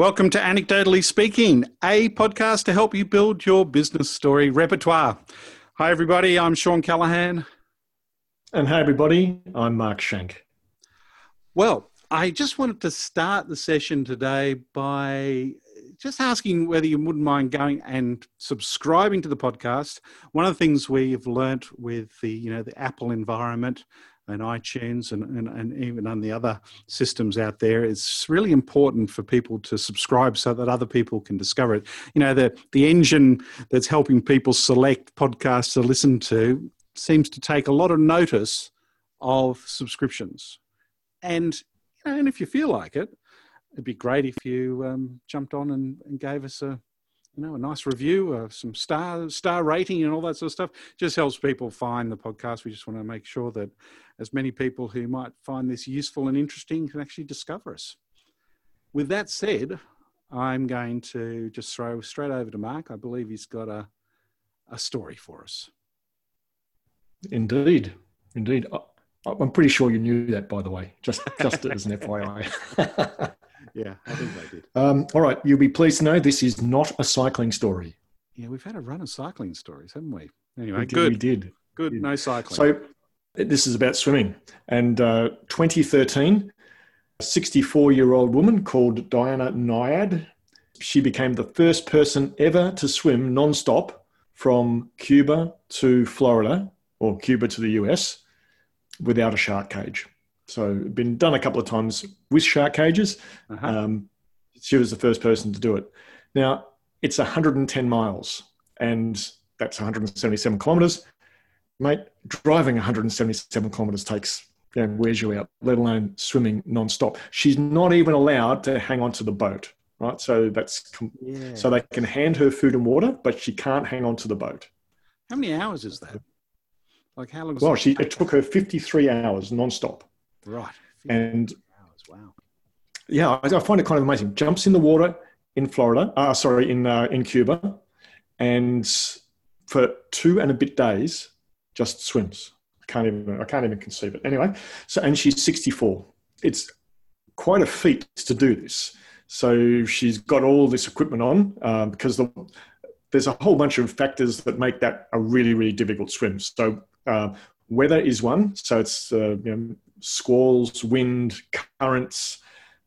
Welcome to Anecdotally Speaking, a podcast to help you build your business story repertoire. Hi, everybody. I'm Shawn Callahan. And hi, everybody. I'm Mark Schenk. Well, I just wanted to start the session today by just asking whether you wouldn't mind going and subscribing to the podcast. One of the things we've learnt with the, you know, the Apple environment and iTunes and, and, and, even on the other systems out there, it's really important for people to subscribe so that other people can discover it. You know, the, the engine that's helping people select podcasts to listen to seems to take a lot of notice of subscriptions. And, you know, and if you feel like it, it'd be great if you um, jumped on and, and gave us a, you know, a nice review, uh, some star star rating, and all that sort of stuff. Just helps people find the podcast. We just want to make sure that as many people who might find this useful and interesting can actually discover us. With that said, I'm going to just throw straight over to Mark. I believe he's got a a story for us. Indeed, indeed. I'm pretty sure you knew that, by the way. Just just as an FYI. yeah, I think they did. Um, all right, you'll be pleased to know this is not a cycling story. Yeah, we've had a run of cycling stories, haven't we? Anyway, we did, good. We did. Good, no cycling. So this is about swimming. And uh, 2013, a 64 year old woman called Diana Nyad, she became the first person ever to swim non-stop from Cuba to Florida or Cuba to the US without a shark cage. So been done a couple of times with shark cages. Uh-huh. Um, she was the first person to do it. Now it's 110 miles, and that's 177 kilometers. Mate, driving 177 kilometers takes you know, wears you out, let alone swimming non-stop. She's not even allowed to hang on to the boat, right? So that's yeah. so they can hand her food and water, but she can't hang on to the boat. How many hours is that? Like how long? Well, she it took her 53 hours non-stop. Right. And hours. Wow. Yeah, I, I, find it kind of amazing. Jumps in the water in Florida, uh, sorry, in uh, in Cuba, and for two and a bit days, just swims. I can't even I can't even conceive it. Anyway, so and she's 64. It's quite a feat to do this. So she's got all this equipment on um, because the, there's a whole bunch of factors that make that a really really difficult swim. So uh, weather is one. So it's uh, you know, squalls, wind, currents.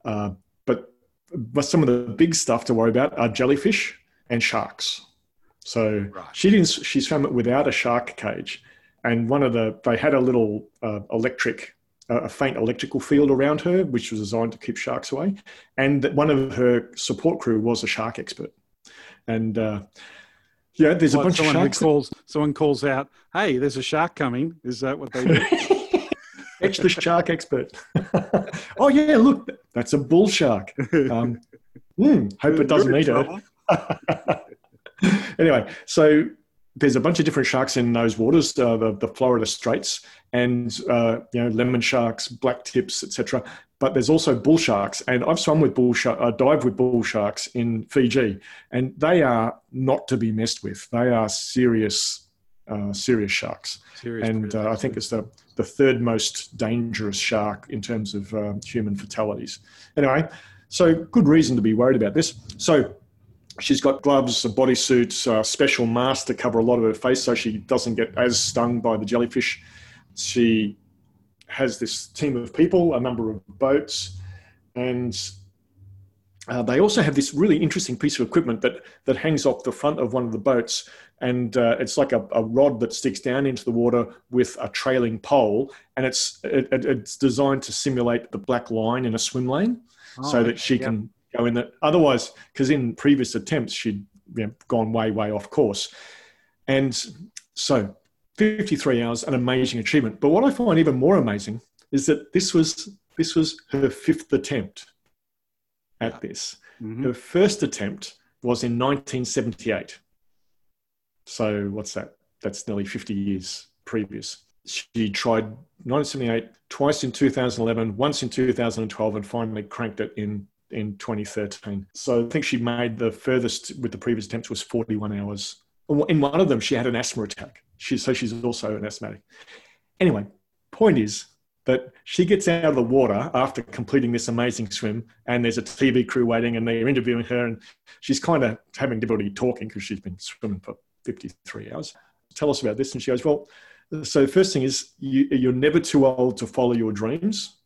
Uh, but, but some of the big stuff to worry about are jellyfish and sharks. So right. she didn't. She swam it without a shark cage, and one of the they had a little uh, electric, uh, a faint electrical field around her, which was designed to keep sharks away. And one of her support crew was a shark expert, and uh, yeah, there's a bunch of sharks. Calls, someone calls out, "Hey, there's a shark coming." Is that what they do? Catch the shark expert. oh yeah, look, that's a bull shark. Um, mm, hope it doesn't eat her. anyway, so there's a bunch of different sharks in those waters, uh, the, the, Florida Straits, and uh, you know lemon sharks, black tips, etc. But there's also bull sharks, and I've swum with bull shark, uh, dive with bull sharks in Fiji, and they are not to be messed with. They are serious, uh, serious sharks, serious and uh, I think it's the the third most dangerous shark in terms of um, human fatalities. Anyway, so good reason to be worried about this. So she's got gloves, a bodysuit, a special mask to cover a lot of her face so she doesn't get as stung by the jellyfish. She has this team of people, a number of boats, and uh, they also have this really interesting piece of equipment that that hangs off the front of one of the boats, and uh, it's like a, a, rod that sticks down into the water with a trailing pole, and it's it, it's designed to simulate the black line in a swim lane, oh, so that she can go in that. Otherwise, because in previous attempts she'd you know, gone way way off course, and so 53 hours, an amazing achievement. But what I find even more amazing is that this was this was her fifth attempt at this. Mm-hmm. Her first attempt was in 1978. So what's that? That's nearly 50 years previous. She tried 1978, twice in 2011, once in 2012, and finally cranked it in in 2013. So I think she made the furthest with the previous attempts was 41 hours. In one of them, she had an asthma attack. She, so she's also an asthmatic. Anyway, point is, that she gets out of the water after completing this amazing swim, and there's a TV crew waiting, and they're interviewing her, and she's kind of having difficulty talking because she's been swimming for 53 hours. Tell us about this, and she goes, "Well, so the first thing is you, you're never too old to follow your dreams."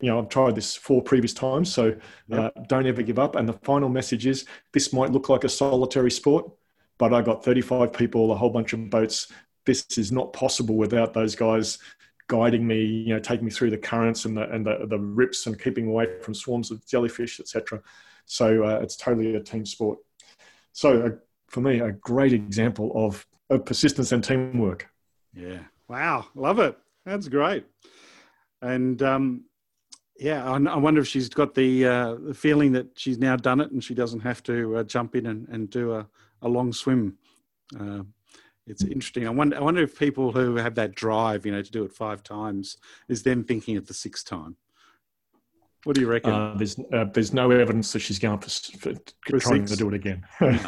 You know, I've tried this four previous times, so uh, don't ever give up. And the final message is: this might look like a solitary sport, but I got 35 people, a whole bunch of boats. This is not possible without those guys guiding me, you know, taking me through the currents and the and the, the rips and keeping away from swarms of jellyfish, etc. So uh, it's totally a team sport. So uh, for me, a great example of, of persistence and teamwork. Yeah. Wow. Love it. That's great. And um, yeah, I, I, wonder if she's got the, uh, the feeling that she's now done it and she doesn't have to uh, jump in and, and do a, a long swim uh, it's interesting. I wonder, I wonder if people who have that drive, you know, to do it five times, is them thinking it the sixth time. What do you reckon? Uh, there's uh, there's no evidence that she's going for, for, for trying six? to do it again. no,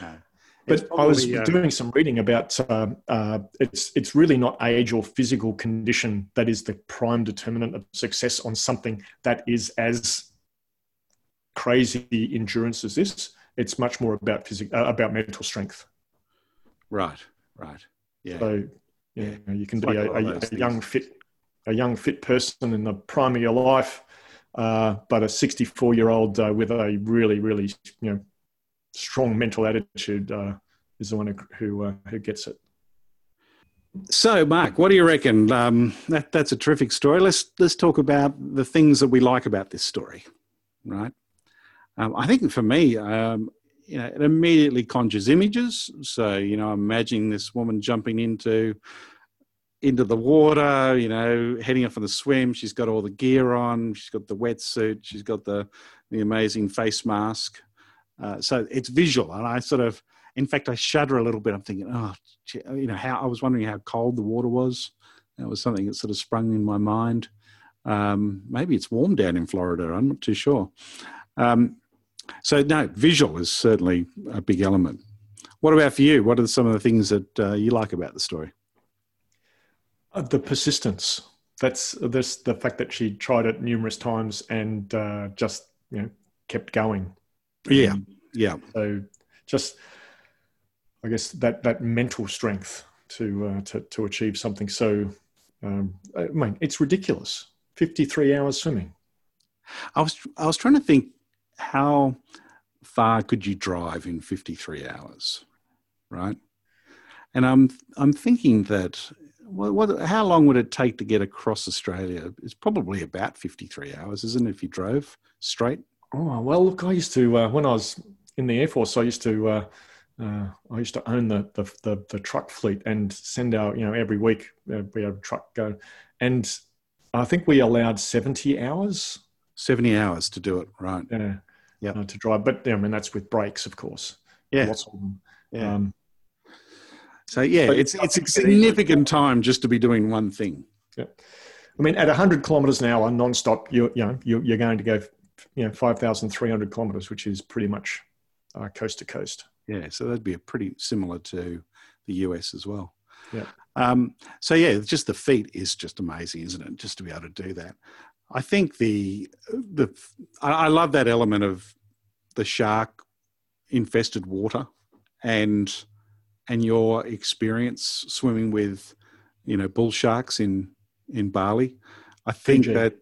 no. But probably, I was uh, doing some reading about uh, uh, it's it's really not age or physical condition that is the prime determinant of success on something that is as crazy endurance as this. It's much more about physical uh, about mental strength. Right. Right. Yeah. So yeah, you, know, you can it's be like a, a, a young fit a young fit person in the prime of your life, uh, but a 64 year old uh, with a really really you know strong mental attitude uh, is the one who who, uh, who, gets it. So, Mark, what do you reckon? Um, that, that's a terrific story. Let's let's talk about the things that we like about this story, right? Um, I think for me, um, you know, it immediately conjures images. So, you know, I'm imagining this woman jumping into into the water, you know, heading off on the swim. She's got all the gear on. She's got the wetsuit. She's got the the amazing face mask. Uh, so it's visual, and I sort of, in fact, I shudder a little bit. I'm thinking, oh, you know, how I was wondering how cold the water was. That was something that sort of sprung in my mind. Um, maybe it's warm down in Florida. I'm not too sure. Um, so, no, visual is certainly a big element. What about for you? What are some of the things that uh, you like about the story? Uh, the persistence. That's this the fact that she tried it numerous times and uh, just you know kept going. Yeah, um, yeah. So just I guess that that mental strength to uh, to to achieve something so. Um, I mean, it's ridiculous. Fifty-three hours swimming. I was I was trying to think how far could you drive in 53 hours, right? And I'm I'm thinking that what, what, how long would it take to get across Australia? It's probably about 53 hours, isn't it, if you drove straight? Oh well, look, I used to uh, when I was in the air force, I used to uh, uh, I used to own the, the, the the truck fleet and send out you know every week uh, we had a truck go, and I think we allowed 70 hours 70 hours to do it, right? Yeah. Yeah. Uh, to drive. But I mean, that's with breaks, of course. Yeah. Lots of them. Yeah. Um, so, yeah, it's, it's a significant time just to be doing one thing. Yeah. I mean, at 100 kilometers an hour nonstop, you, you know, you're, you're going to go, you know, 5,300 kilometers, which is pretty much uh, coast to coast. Yeah. So that'd be a pretty similar to the US as well. Yeah. Um, so yeah, just the feat is just amazing, isn't it? Just to be able to do that. I think the the I love that element of the shark infested water and and your experience swimming with you know bull sharks in in Bali. I think Fiji. that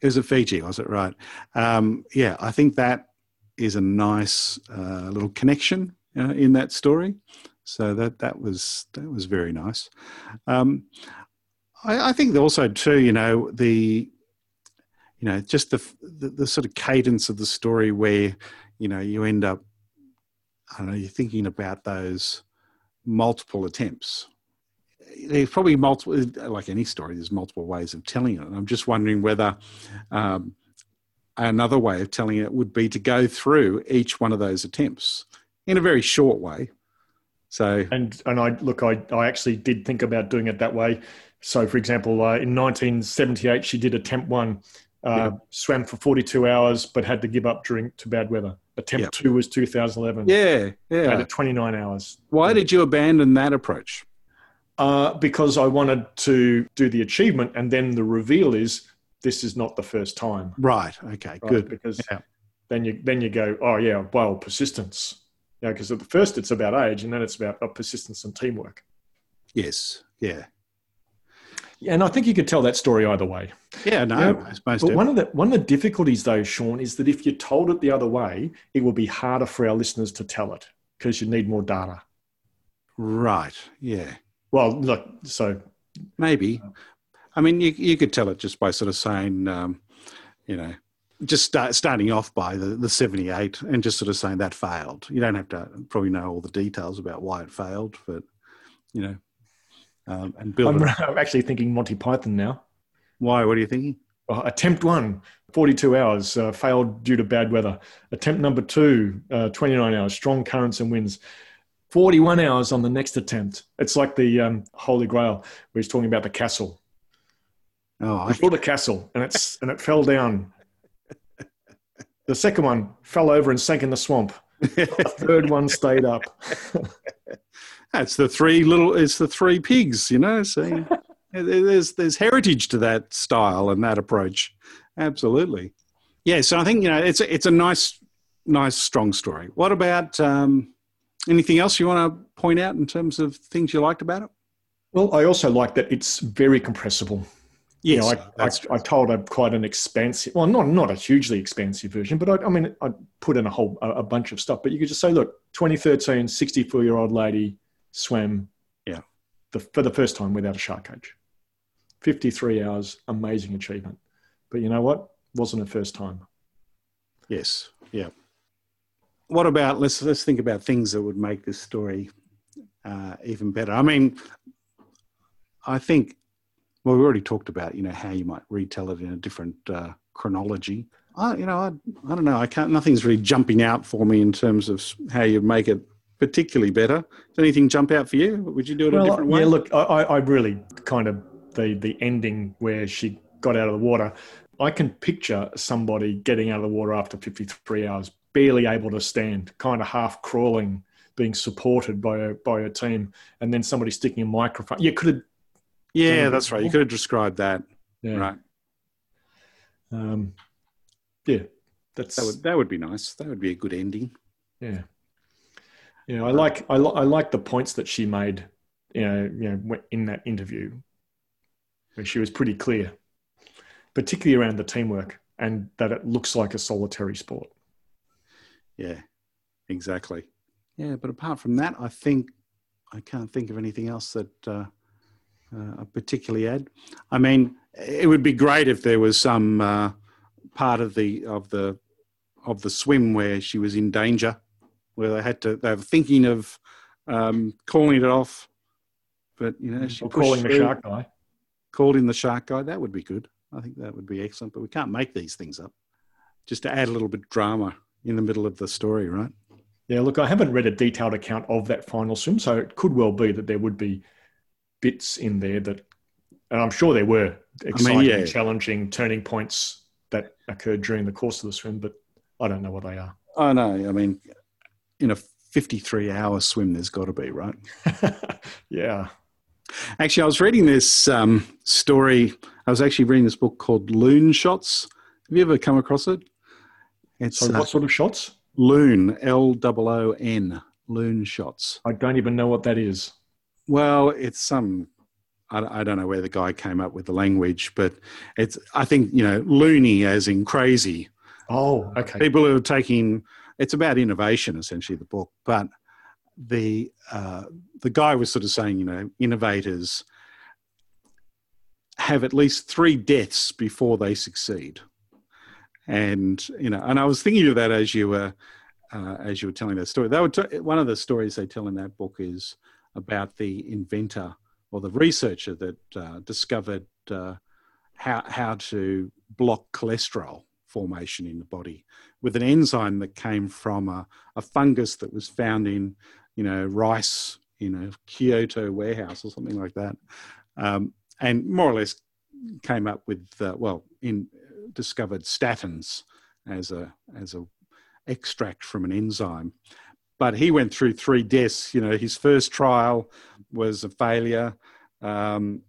it was a Fiji, was it right? Um, yeah, I think that is a nice uh, little connection uh, in that story. So that that was that was very nice. Um, I, I, think also too, you know, the you know just the, the, the sort of cadence of the story where you know you end up I don't know you're thinking about those multiple attempts. There's probably multiple, like any story, there's multiple ways of telling it. And I'm just wondering whether um, another way of telling it would be to go through each one of those attempts in a very short way. So and and I look, I I actually did think about doing it that way. So, for example, uh, in 1978, she did attempt one, uh, swam for 42 hours, but had to give up drink to bad weather. Attempt yep. two was 2011. Yeah, yeah. Had 29 hours. Why did you abandon that approach? Uh, because I wanted to do the achievement, and then the reveal is this is not the first time. Right. Okay. right? Good. Because Yeah. then you then you go, oh yeah, well, persistence. Yeah, because at the first it's about age, and then it's about uh, persistence and teamwork. Yes. Yeah. And I think you could tell that story either way. Yeah. No. I suppose. But one of the one of the difficulties, though, Shawn, is that if you told it the other way, it will be harder for our listeners to tell it because you need more data. Right. Yeah. Well, look, so Maybe. I mean, you you could tell it just by sort of saying, um, you know, just start, starting off by the, the 78 and just sort of saying that failed. You don't have to probably know all the details about why it failed, but, you know, um, and build I'm. I'm actually thinking Monty Python now. Why? What are you thinking? Uh, attempt one, 42 hours, uh, failed due to bad weather. Attempt number two, uh, 29 hours, strong currents and winds. 41 hours on the next attempt. It's like the um, Holy Grail, where he's talking about the castle. Oh, I I, built a castle and it's and it fell down. The second one fell over and sank in the swamp. The third one stayed up. That's the three little, it's the three pigs, you know, see, there's, there's heritage to that style and that approach. Absolutely. Yeah. So I think, you know, it's a, it's a nice, nice, strong story. What about, um, anything else you want to point out in terms of things you liked about it? Well, I also like that it's very compressible. You know, I, I, I told a quite an expansive, well, not not a hugely expansive version, but I, I mean, I put in a whole a, a bunch of stuff. But you could just say, look, 2013, 64 year old lady swam, Yeah. the, for the first time without a shark cage. 53 hours, amazing achievement. But you know what? Wasn't her first time. Yes. Yeah. What about let's let's think about things that would make this story uh, even better. I mean, I think well, we already talked about you know how you might retell it in a different uh, chronology. I, you know, I, I don't know. I can't. Nothing's really jumping out for me in terms of how you make it particularly better. Does anything jump out for you? Would you do it a different way? yeah. Look, I, I I really kind of the the ending where she got out of the water. I can picture somebody getting out of the water after 53 hours, barely able to stand, kind of half crawling, being supported by a by a team, and then somebody sticking a microphone. You could have, yeah, Um, that's right. You could have described that. yeah, Right. um, yeah. That's That would that would be nice. That would be a good ending. Yeah, yeah. I like I, li- I like the points that she made. You know, you know, in that interview, where she was pretty clear, particularly around the teamwork and that it looks like a solitary sport. Yeah, exactly. Yeah, but apart from that, I think I can't think of anything else that uh, uh, I particularly add. I mean, it would be great if there was some uh, part of the of the of the swim where she was in danger, where they had to they were thinking of um, calling it off, but you know she calling the shark guy. called in the shark guy. That would be good. I think that would be excellent. But we can't make these things up. Just to add a little bit of drama in the middle of the story, right? Yeah, look, I haven't read a detailed account of that final swim, so it could well be that there would be bits in there that, and I'm sure there were exciting, yeah. challenging turning points that occurred during the course of the swim, but I don't know what they are. I know. I mean, in a 53 hour swim, there's got to be, right? yeah. Actually, I was reading this um, story. I was actually reading this book called Loonshots. Have you ever come across it? It's So, uh, what sort of shots? Loon, L O O N, Loonshots. I don't even know what that is. Well, it's some. I, I don't know where the guy came up with the language, but it's. I think you know, loony as in crazy. Oh, okay. people who are taking it's about innovation essentially the book but the uh, the guy was sort of saying you know innovators have at least three deaths before they succeed. And you know and i was thinking of that as you were uh, as you were telling that story. That would t- one of the stories they tell in that book is about the inventor or the researcher that uh, discovered uh, how how to block cholesterol formation in the body with an enzyme that came from a, a fungus that was found in, you know, rice in a Kyoto warehouse or something like that, um, and more or less came up with uh, well, in discovered statins as a as a extract from an enzyme. But he went through three deaths. You know, his first trial, was a failure. Um,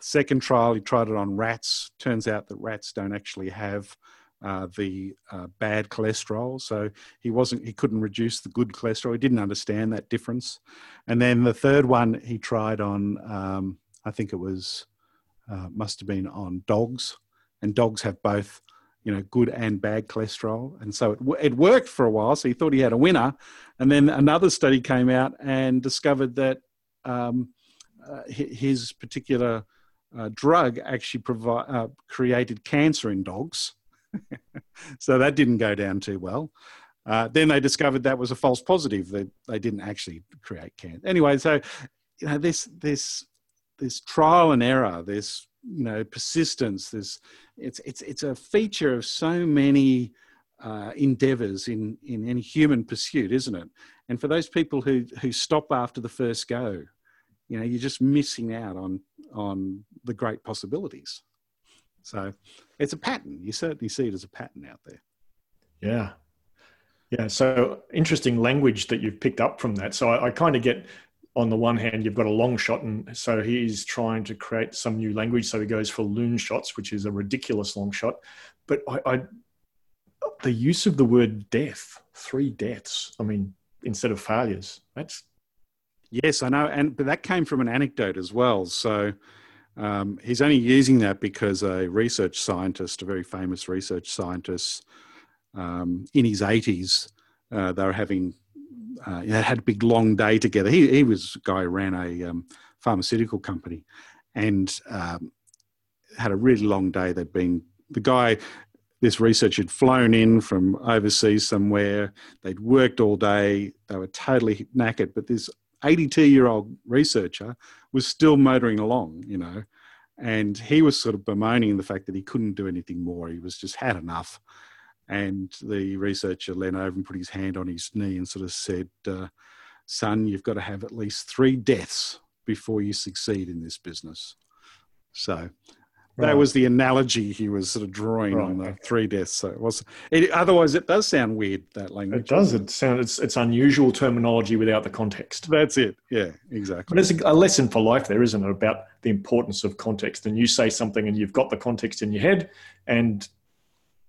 second trial, he tried it on rats. Turns out that rats don't actually have uh, the uh, bad cholesterol, so he wasn't. He couldn't reduce the good cholesterol. He didn't understand that difference. And then the third one he tried on, um, I think it was, uh, must have been on dogs, and dogs have both you know, good and bad cholesterol. And so it, it worked for a while. So he thought he had a winner. And then another study came out and discovered that um, uh, his particular uh, drug actually created cancer in dogs. So that didn't go down too well. Uh, then they discovered that was a false positive. that they didn't actually create cancer. Anyway, so you know this this this trial and error, this you know persistence this it's it's it's a feature of so many uh, endeavors in in any human pursuit isn't it and for those people who who stop after the first go you know you're just missing out on on the great possibilities so it's a pattern you certainly see it as a pattern out there yeah yeah so interesting language that you've picked up from that so i, I kind of get on the one hand, you've got a long shot, and so he's trying to create some new language. So he goes for loon shots, which is a ridiculous long shot. But I, I the use of the word death, three deaths. I mean, instead of failures, that's yes, I know, and but that came from an anecdote as well. So. Um, he's only using that because a research scientist, a very famous research scientist, um, in his 80s, uh, they were having uh, had a big long day together. He, he was a guy who ran a um, pharmaceutical company and um, had a really long day. They'd been, the guy, this researcher had flown in from overseas somewhere. They'd worked all day. They were totally knackered. But this 82 year old researcher was still motoring along, you know. And he was sort of bemoaning the fact that he couldn't do anything more. He was just had enough. And the researcher leaned over and put his hand on his knee and sort of said, uh, Son, you've got to have at least three deaths before you succeed in this business. So that right. was the analogy he was sort of drawing right. on the three deaths. So it was. It, otherwise, it does sound weird that language. It does. It sounds. It's, it's unusual terminology without the context. That's it. Yeah, exactly. But it's a, a lesson for life, there isn't it, about the importance of context. And you say something, and you've got the context in your head, and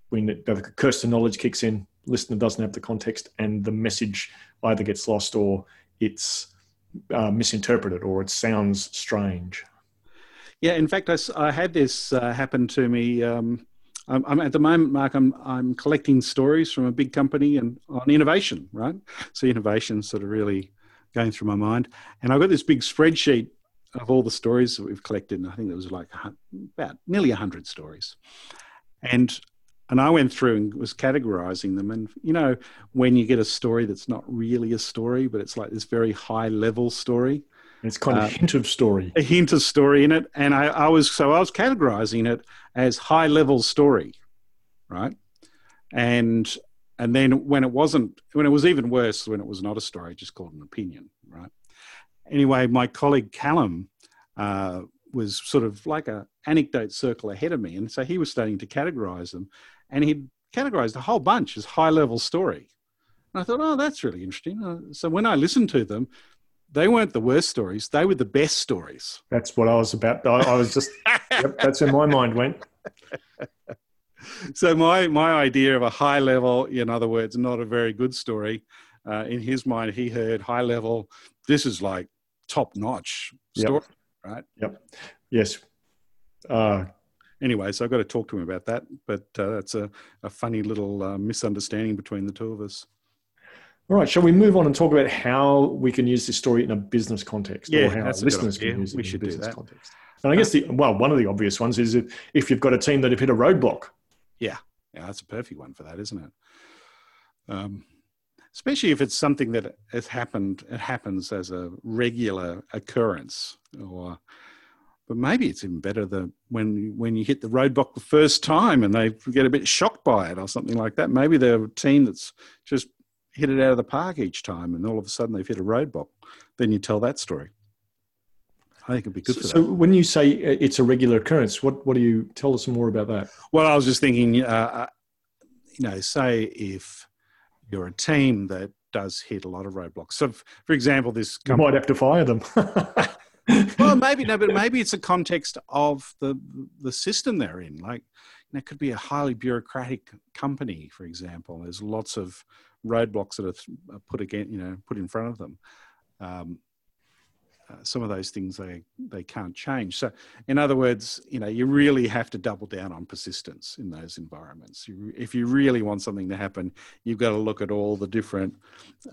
when the curse of knowledge kicks in, listener doesn't have the context, and the message either gets lost or it's uh, misinterpreted or it sounds strange. Yeah, in fact, I, I had this uh, happen to me. Um, I'm, I'm, at the moment, Mark. I'm I'm collecting stories from a big company and on innovation, right? So innovation sort of really going through my mind, and I've got this big spreadsheet of all the stories that we've collected. And I think there was like about nearly hundred stories, and and I went through and was categorizing them. And you know, when you get a story that's not really a story, but it's like this very high level story. It's kind of a uh, hint of story. A hint of story in it. And I, I was so I was categorizing it as high level story, right? And and then when it wasn't when it was even worse when it was not a story, I just called an opinion, right? Anyway, my colleague Callum uh, was sort of like a anecdote circle ahead of me, and so he was starting to categorize them and he'd categorized a whole bunch as high level story. And I thought, oh, that's really interesting. Uh, so when I listened to them, they weren't the worst stories; they were the best stories. That's what I was about. I, I was just, yep, that's where my mind went. so my my idea of a high level, in other words, not a very good story, uh, in his mind, he heard high level. This is like top notch story, yep. right? Yep. Yes. Uh, anyway, so I've got to talk to him about that. But uh, that's a, a funny little uh, misunderstanding between the two of us. All right, shall we move on and talk about how we can use this story in a business context? Yeah, or how listeners can use it we in a business context? And I guess the well, one of the obvious ones is if, if you've got a team that have hit a roadblock. Yeah, yeah, that's a perfect one for that, isn't it? Um, especially if it's something that has happened, it happens as a regular occurrence, or but maybe it's even better than when when you hit the roadblock the first time and they get a bit shocked by it or something like that. Maybe they're a team that's just hit it out of the park each time, and all of a sudden they've hit a roadblock. Then you tell that story. I think it'd be good. So, so when you say it's a regular occurrence, what what do you tell us more about that? Well, I was just thinking, uh, uh you know, say if you're a team that does hit a lot of roadblocks. So, for example, this you might have to fire them. well, maybe no, but maybe it's a context of the the system they're in. Like, you know, it could be a highly bureaucratic company, for example. There's lots of roadblocks that are put again, you know, put in front of them. Um, uh, some of those things they they can't change. So, in other words, you know, you really have to double down on persistence in those environments. You, if you really want something to happen, you've got to look at all the different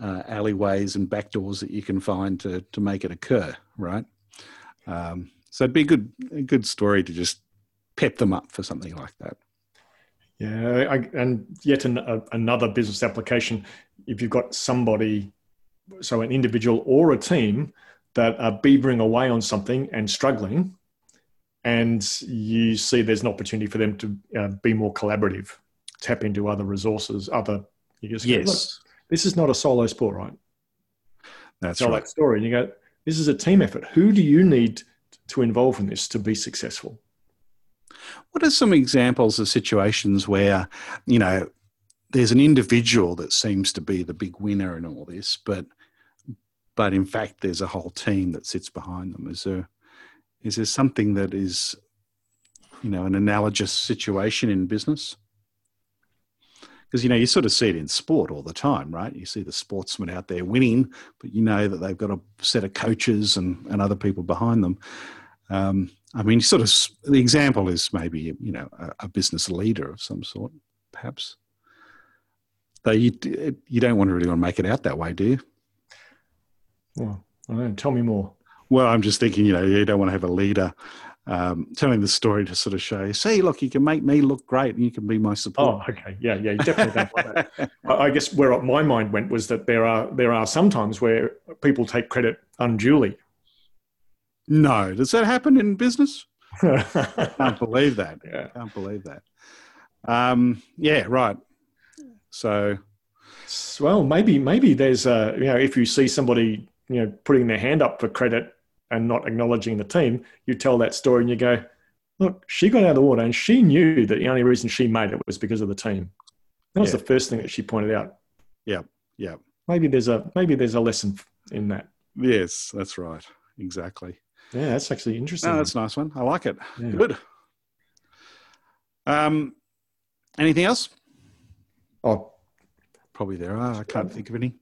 uh, alleyways and back doors that you can find to to make it occur. Right. Um, so it'd be a good a good story to just pep them up for something like that. Yeah, I, and yet an, a, another business application. If you've got somebody, so an individual or a team that are beavering away on something and struggling, and you see there's an opportunity for them to uh, be more collaborative, tap into other resources, other. You just yes. Go, this is not a solo sport, right? That's Tell right. that story, and you go, this is a team effort. Who do you need to involve in this to be successful? What are some examples of situations where, you know, there's an individual that seems to be the big winner in all this, but but in fact there's a whole team that sits behind them. Is there is there something that is, you know, an analogous situation in business? Because you know you sort of see it in sport all the time, right? You see the sportsmen out there winning, but you know that they've got a set of coaches and, and other people behind them. Um, I mean, sort of the example is maybe you know a, a business leader of some sort, perhaps. Though you you don't want to really want to make it out that way, do you? Well, I don't know. Tell me more. Well, I'm just thinking, you know, you don't want to have a leader um, telling the story to sort of show, see, look, you can make me look great and you can be my support. Oh, okay, yeah, yeah, you definitely don't want that. I guess where my mind went was that there are there are some times where people take credit unduly no, does that happen in business? Can't believe that. Yeah. Can't believe that. Um, yeah, right. So, well, maybe maybe there's a you know if you see somebody you know putting their hand up for credit and not acknowledging the team, you tell that story and you go, look, she got out of the water and she knew that the only reason she made it was because of the team. That was yeah. the first thing that she pointed out. Yeah, yeah. Maybe there's a maybe there's a lesson in that. Yes, that's right. Exactly. Yeah, that's actually interesting. No, that's a nice one. I like it. Yeah. Good. Um, anything else? Oh, probably there are. I can't think of any.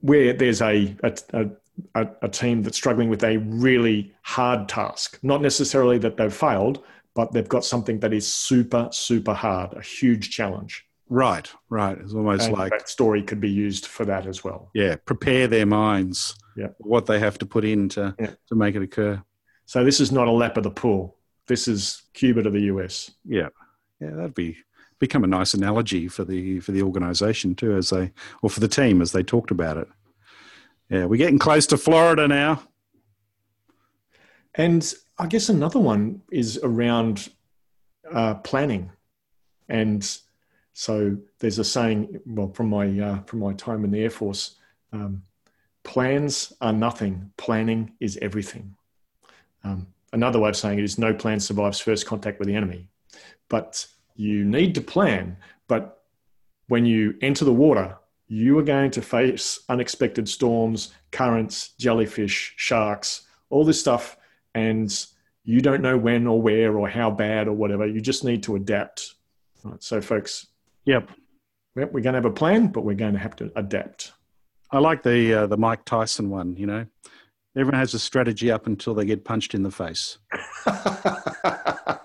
Where there's a a, a a team that's struggling with a really hard task, not necessarily that they've failed, but they've got something that is super super hard, a huge challenge. Right, right. It's almost and like that story could be used for that as well. Yeah, prepare their minds. Yeah, what they have to put in to yeah. to make it occur. So this is not a lap of the pool. This is Cuba to the US. Yeah, yeah, that'd be become a nice analogy for the for the organisation too, as they or for the team as they talked about it. Yeah, we're getting close to Florida now. And I guess another one is around uh, planning and so there's a saying, well, from my uh, from my time in the Air Force, um, plans are nothing. Planning is everything. Um, another way of saying it is no plan survives first contact with the enemy. But you need to plan. But when you enter the water, you are going to face unexpected storms, currents, jellyfish, sharks, all this stuff, and you don't know when or where or how bad or whatever. You just need to adapt. Right, so, folks, Yep. Yep, we're going to have a plan, but we're going to have to adapt. I like the uh, the Mike Tyson one. You know, everyone has a strategy up until they get punched in the face. that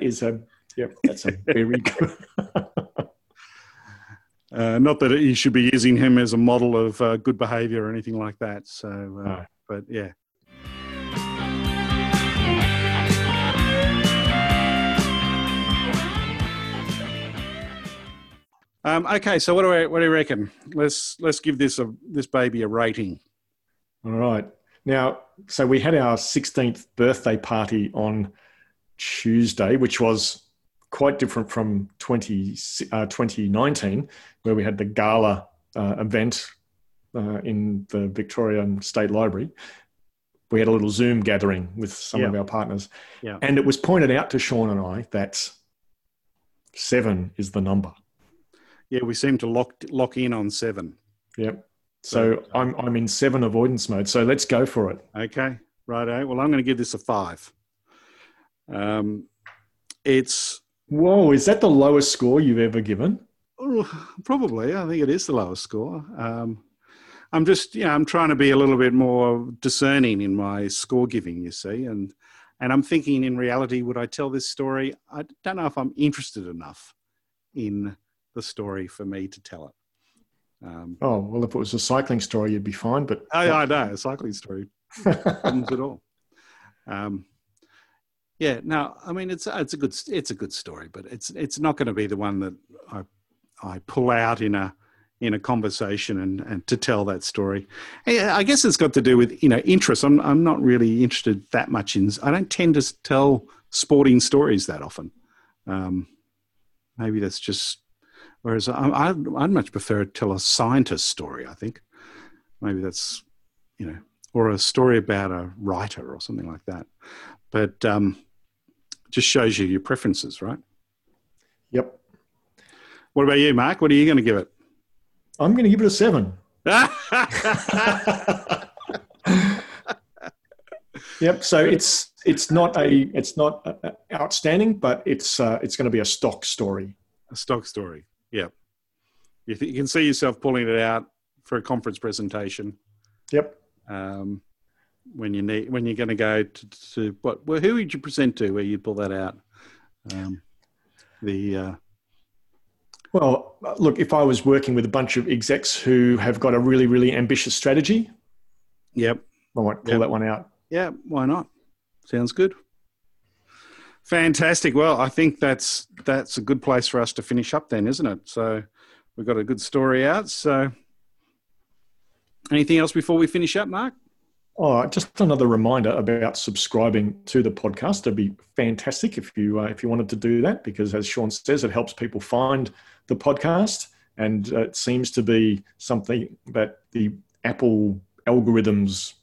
is a yep. That's a very good. uh, not that you should be using him as a model of uh, good behaviour or anything like that. So, uh, no. but yeah, Um, okay, so what do I what do you reckon? Let's let's give this a this baby a rating. All right. Now, so we had our 16th birthday party on Tuesday, which was quite different from 20, uh, 2019, where we had the gala uh, event uh, in the Victorian State Library. We had a little Zoom gathering with some yeah. of our partners. Yeah. And it was pointed out to Shawn and I that seven is the number. Yeah, we seem to lock lock in on seven. Yep. So I'm I'm in seven avoidance mode. So let's go for it. Okay, righto. Well, I'm going to give this a five. Um, it's whoa. Is that the lowest score you've ever given? Oh, probably. I think it is the lowest score. Um, I'm just, yeah, I'm trying to be a little bit more discerning in my score giving. You see, and and I'm thinking, in reality, would I tell this story? I don't know if I'm interested enough in the story for me to tell it. Um, oh well, if it was a cycling story, you'd be fine. But I, I know a cycling story problems at all. Um, yeah, no, I mean it's it's a good it's a good story, but it's it's not going to be the one that I I pull out in a in a conversation and, and to tell that story. I guess it's got to do with you know interest. I'm I'm not really interested that much in. I don't tend to tell sporting stories that often. Um, maybe that's just Whereas I, I'd, I'd much prefer to tell a scientist story. I think maybe that's you know, or a story about a writer or something like that. But um, just shows you your preferences, right? Yep. What about you, Mark? What are you going to give it? I'm going to give it a seven. yep. So it's it's not a it's not a, outstanding, but it's uh, it's going to be a stock story. A stock story. Yeah. You, th- you can see yourself pulling it out for a conference presentation. Yep. Um, when you need when you're going to go to, to what? Well, who would you present to where you pull that out? Um, the uh, well, look, if I was working with a bunch of execs who have got a really really ambitious strategy, yep, I might pull yep. that one out. Yeah, why not? Sounds good. Fantastic. Well, I think that's that's a good place for us to finish up then, isn't it? So we've got a good story out. So anything else before we finish up, Mark? Oh, just another reminder about subscribing to the podcast. It'd be fantastic if you uh, if you wanted to do that, because as Shawn says, it helps people find the podcast, and uh, it seems to be something that the Apple algorithms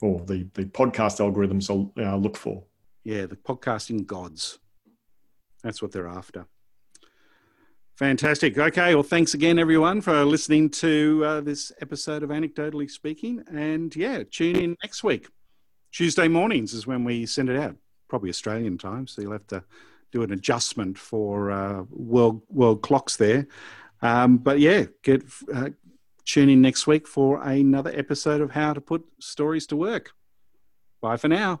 or the the podcast algorithms uh, look for yeah, the podcasting gods. That's what they're after. Fantastic. Okay. Well, thanks again, everyone, for listening to uh, this episode of Anecdotally Speaking. And yeah, tune in next week. Tuesday mornings is when we send it out, probably Australian time. So you'll have to do an adjustment for uh, world world clocks there. Um, but yeah, get uh, tune in next week for another episode of How to Put Stories to Work. Bye for now.